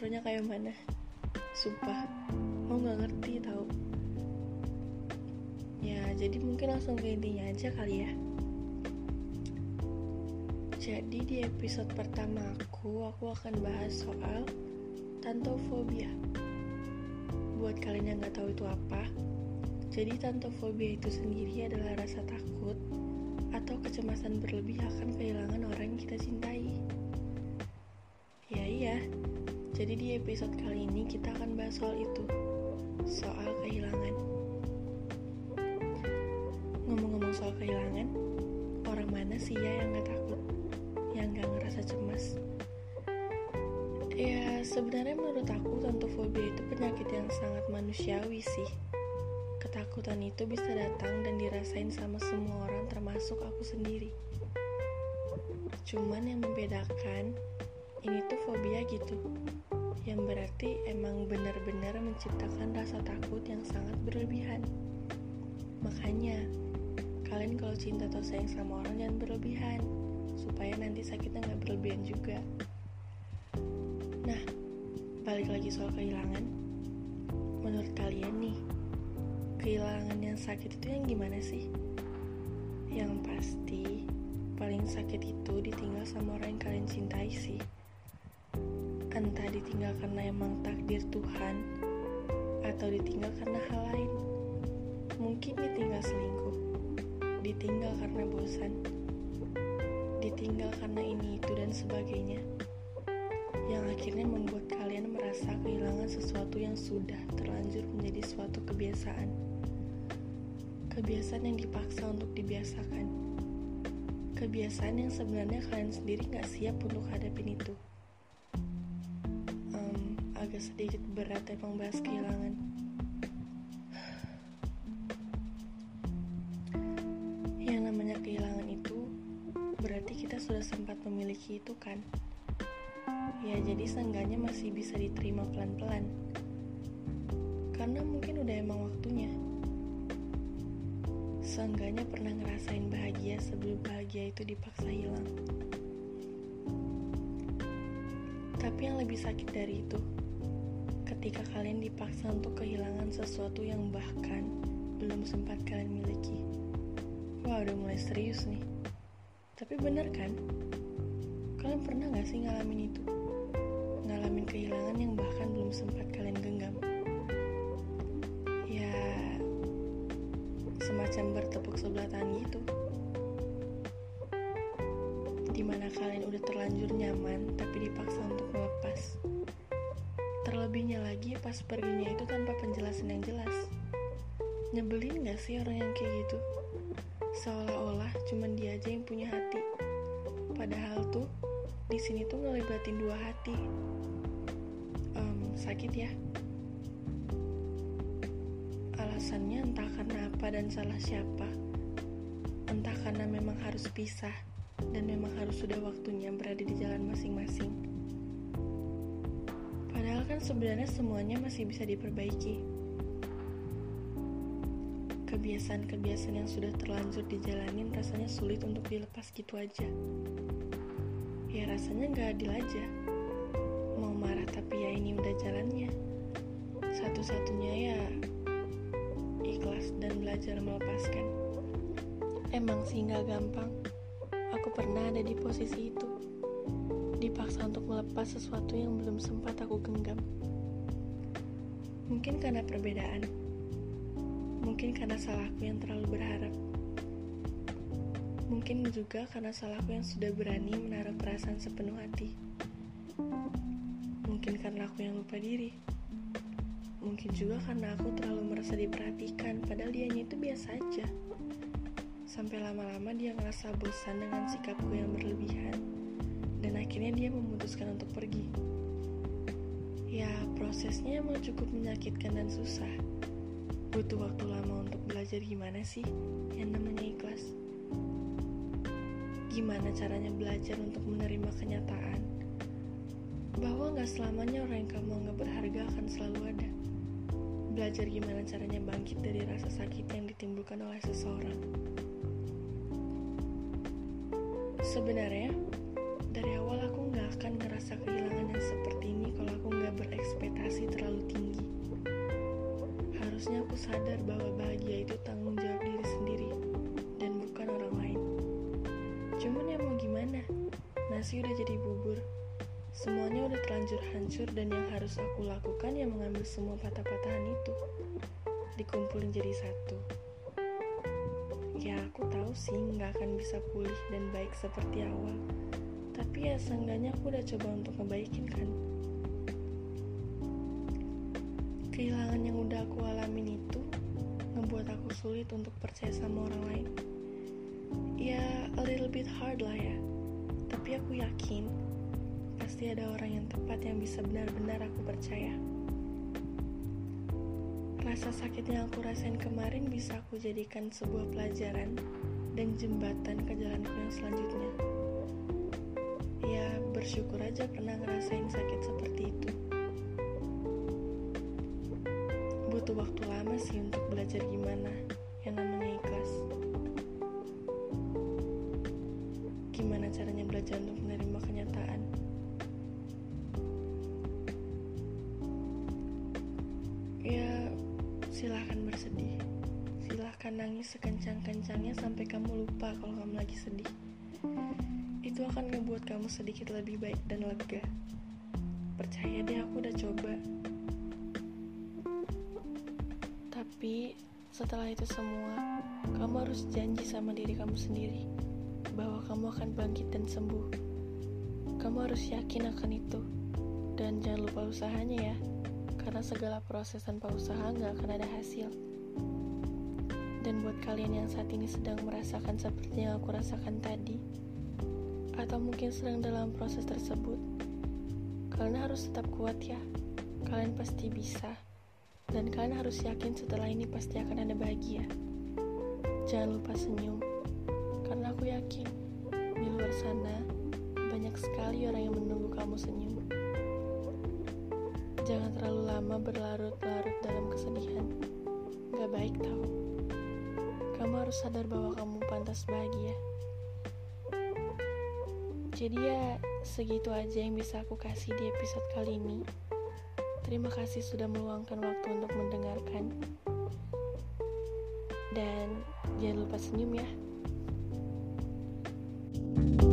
intronya kayak mana? Sumpah mau nggak ngerti tau. Ya jadi mungkin langsung ke intinya aja kali ya. Jadi di episode pertama aku aku akan bahas soal tantofobia. Buat kalian yang nggak tahu itu apa jadi tantofobia itu sendiri adalah rasa takut atau kecemasan berlebih akan kehilangan orang yang kita cintai. Ya iya, jadi di episode kali ini kita akan bahas soal itu, soal kehilangan. Ngomong-ngomong soal kehilangan, orang mana sih ya yang gak takut, yang gak ngerasa cemas? Ya sebenarnya menurut aku tantofobia itu penyakit yang sangat manusiawi sih Ketakutan itu bisa datang dan dirasain sama semua orang termasuk aku sendiri. Cuman yang membedakan, ini tuh fobia gitu. Yang berarti emang benar-benar menciptakan rasa takut yang sangat berlebihan. Makanya, kalian kalau cinta atau sayang sama orang jangan berlebihan, supaya nanti sakitnya nggak berlebihan juga. Nah, balik lagi soal kehilangan. Menurut kalian nih, kehilangan yang sakit itu yang gimana sih? Yang pasti, paling sakit itu ditinggal sama orang yang kalian cintai sih. Entah ditinggal karena emang takdir Tuhan, atau ditinggal karena hal lain. Mungkin ditinggal selingkuh, ditinggal karena bosan, ditinggal karena ini itu dan sebagainya. Yang akhirnya membuat kalian merasa kehilangan sesuatu yang sudah terlanjur menjadi suatu kebiasaan kebiasaan yang dipaksa untuk dibiasakan. Kebiasaan yang sebenarnya kalian sendiri gak siap untuk hadapin itu. Agak sedikit berat emang bahas kehilangan. Yang namanya kehilangan itu berarti kita sudah sempat memiliki itu kan? Ya jadi seenggaknya masih bisa diterima pelan-pelan. Karena mungkin udah emang waktunya seenggaknya pernah ngerasain bahagia sebelum bahagia itu dipaksa hilang. Tapi yang lebih sakit dari itu, ketika kalian dipaksa untuk kehilangan sesuatu yang bahkan belum sempat kalian miliki. Wah, udah mulai serius nih. Tapi bener kan? Kalian pernah gak sih ngalamin itu? Ngalamin kehilangan yang bahkan belum sempat kalian genggam. semacam bertepuk sebelah tangan gitu di mana kalian udah terlanjur nyaman tapi dipaksa untuk melepas terlebihnya lagi pas perginya itu tanpa penjelasan yang jelas. Nyebelin gak sih orang yang kayak gitu? Seolah-olah cuman dia aja yang punya hati. Padahal tuh di sini tuh ngelibatin dua hati. Um, sakit ya? Alasannya entah karena apa dan salah siapa. Entah karena memang harus pisah dan memang harus sudah waktunya berada di jalan masing-masing. Padahal kan sebenarnya semuanya masih bisa diperbaiki. Kebiasaan-kebiasaan yang sudah terlanjur dijalanin rasanya sulit untuk dilepas gitu aja. Ya rasanya gak adil aja. Mau marah tapi ya ini udah jalannya. Satu-satunya ya ikhlas dan belajar melepaskan. Emang sih gak gampang. Aku pernah ada di posisi itu. Dipaksa untuk melepas sesuatu yang belum sempat aku genggam. Mungkin karena perbedaan. Mungkin karena salahku yang terlalu berharap. Mungkin juga karena salahku yang sudah berani menaruh perasaan sepenuh hati. Mungkin karena aku yang lupa diri. Mungkin juga karena aku terlalu merasa diperhatikan, padahal dianya itu biasa aja. Sampai lama-lama dia ngerasa bosan dengan sikapku yang berlebihan, dan akhirnya dia memutuskan untuk pergi. Ya, prosesnya emang cukup menyakitkan dan susah. Butuh waktu lama untuk belajar gimana sih yang namanya ikhlas. Gimana caranya belajar untuk menerima kenyataan bahwa gak selamanya orang yang kamu anggap berharga akan selalu ada belajar gimana caranya bangkit dari rasa sakit yang ditimbulkan oleh seseorang. Sebenarnya, dari awal aku nggak akan ngerasa rasa kehilangan yang seperti ini kalau aku nggak berekspektasi terlalu tinggi. Harusnya aku sadar bahwa bahagia itu tanggung jawab diri sendiri dan bukan orang lain. Cuman ya mau gimana? Nasi udah jadi bubur. Semuanya udah terlanjur hancur dan yang harus aku lakukan ya mengambil semua patah-patahan itu. Dikumpulin jadi satu. Ya aku tahu sih nggak akan bisa pulih dan baik seperti awal. Tapi ya seenggaknya aku udah coba untuk ngebaikin kan. Kehilangan yang udah aku alamin itu ngebuat aku sulit untuk percaya sama orang lain. Ya a little bit hard lah ya. Tapi aku yakin pasti ada orang yang tepat yang bisa benar-benar aku percaya. Rasa sakit yang aku rasain kemarin bisa aku jadikan sebuah pelajaran dan jembatan ke jalanku yang selanjutnya. Bersyukur aja pernah ngerasain sakit seperti itu. Butuh waktu lama sih untuk belajar gimana yang namanya ikhlas. Gimana caranya belajar untuk menerima kenyataan. Ya, silahkan bersedih silahkan nangis sekencang-kencangnya sampai kamu lupa kalau kamu lagi sedih itu akan ngebuat kamu sedikit lebih baik dan lega. Percaya deh aku udah coba. Tapi setelah itu semua kamu harus janji sama diri kamu sendiri bahwa kamu akan bangkit dan sembuh. Kamu harus yakin akan itu. Dan jangan lupa usahanya ya karena segala proses tanpa usaha nggak akan ada hasil. Dan buat kalian yang saat ini sedang merasakan seperti yang aku rasakan tadi, atau mungkin sedang dalam proses tersebut, kalian harus tetap kuat ya. Kalian pasti bisa, dan kalian harus yakin setelah ini pasti akan ada bahagia. Jangan lupa senyum, karena aku yakin di luar sana banyak sekali orang yang menunggu kamu senyum. Jangan terlalu lama berlarut-larut dalam kesedihan. Gak baik tau. Kamu harus sadar bahwa kamu pantas bahagia. Jadi ya, segitu aja yang bisa aku kasih di episode kali ini. Terima kasih sudah meluangkan waktu untuk mendengarkan. Dan jangan lupa senyum ya. thank you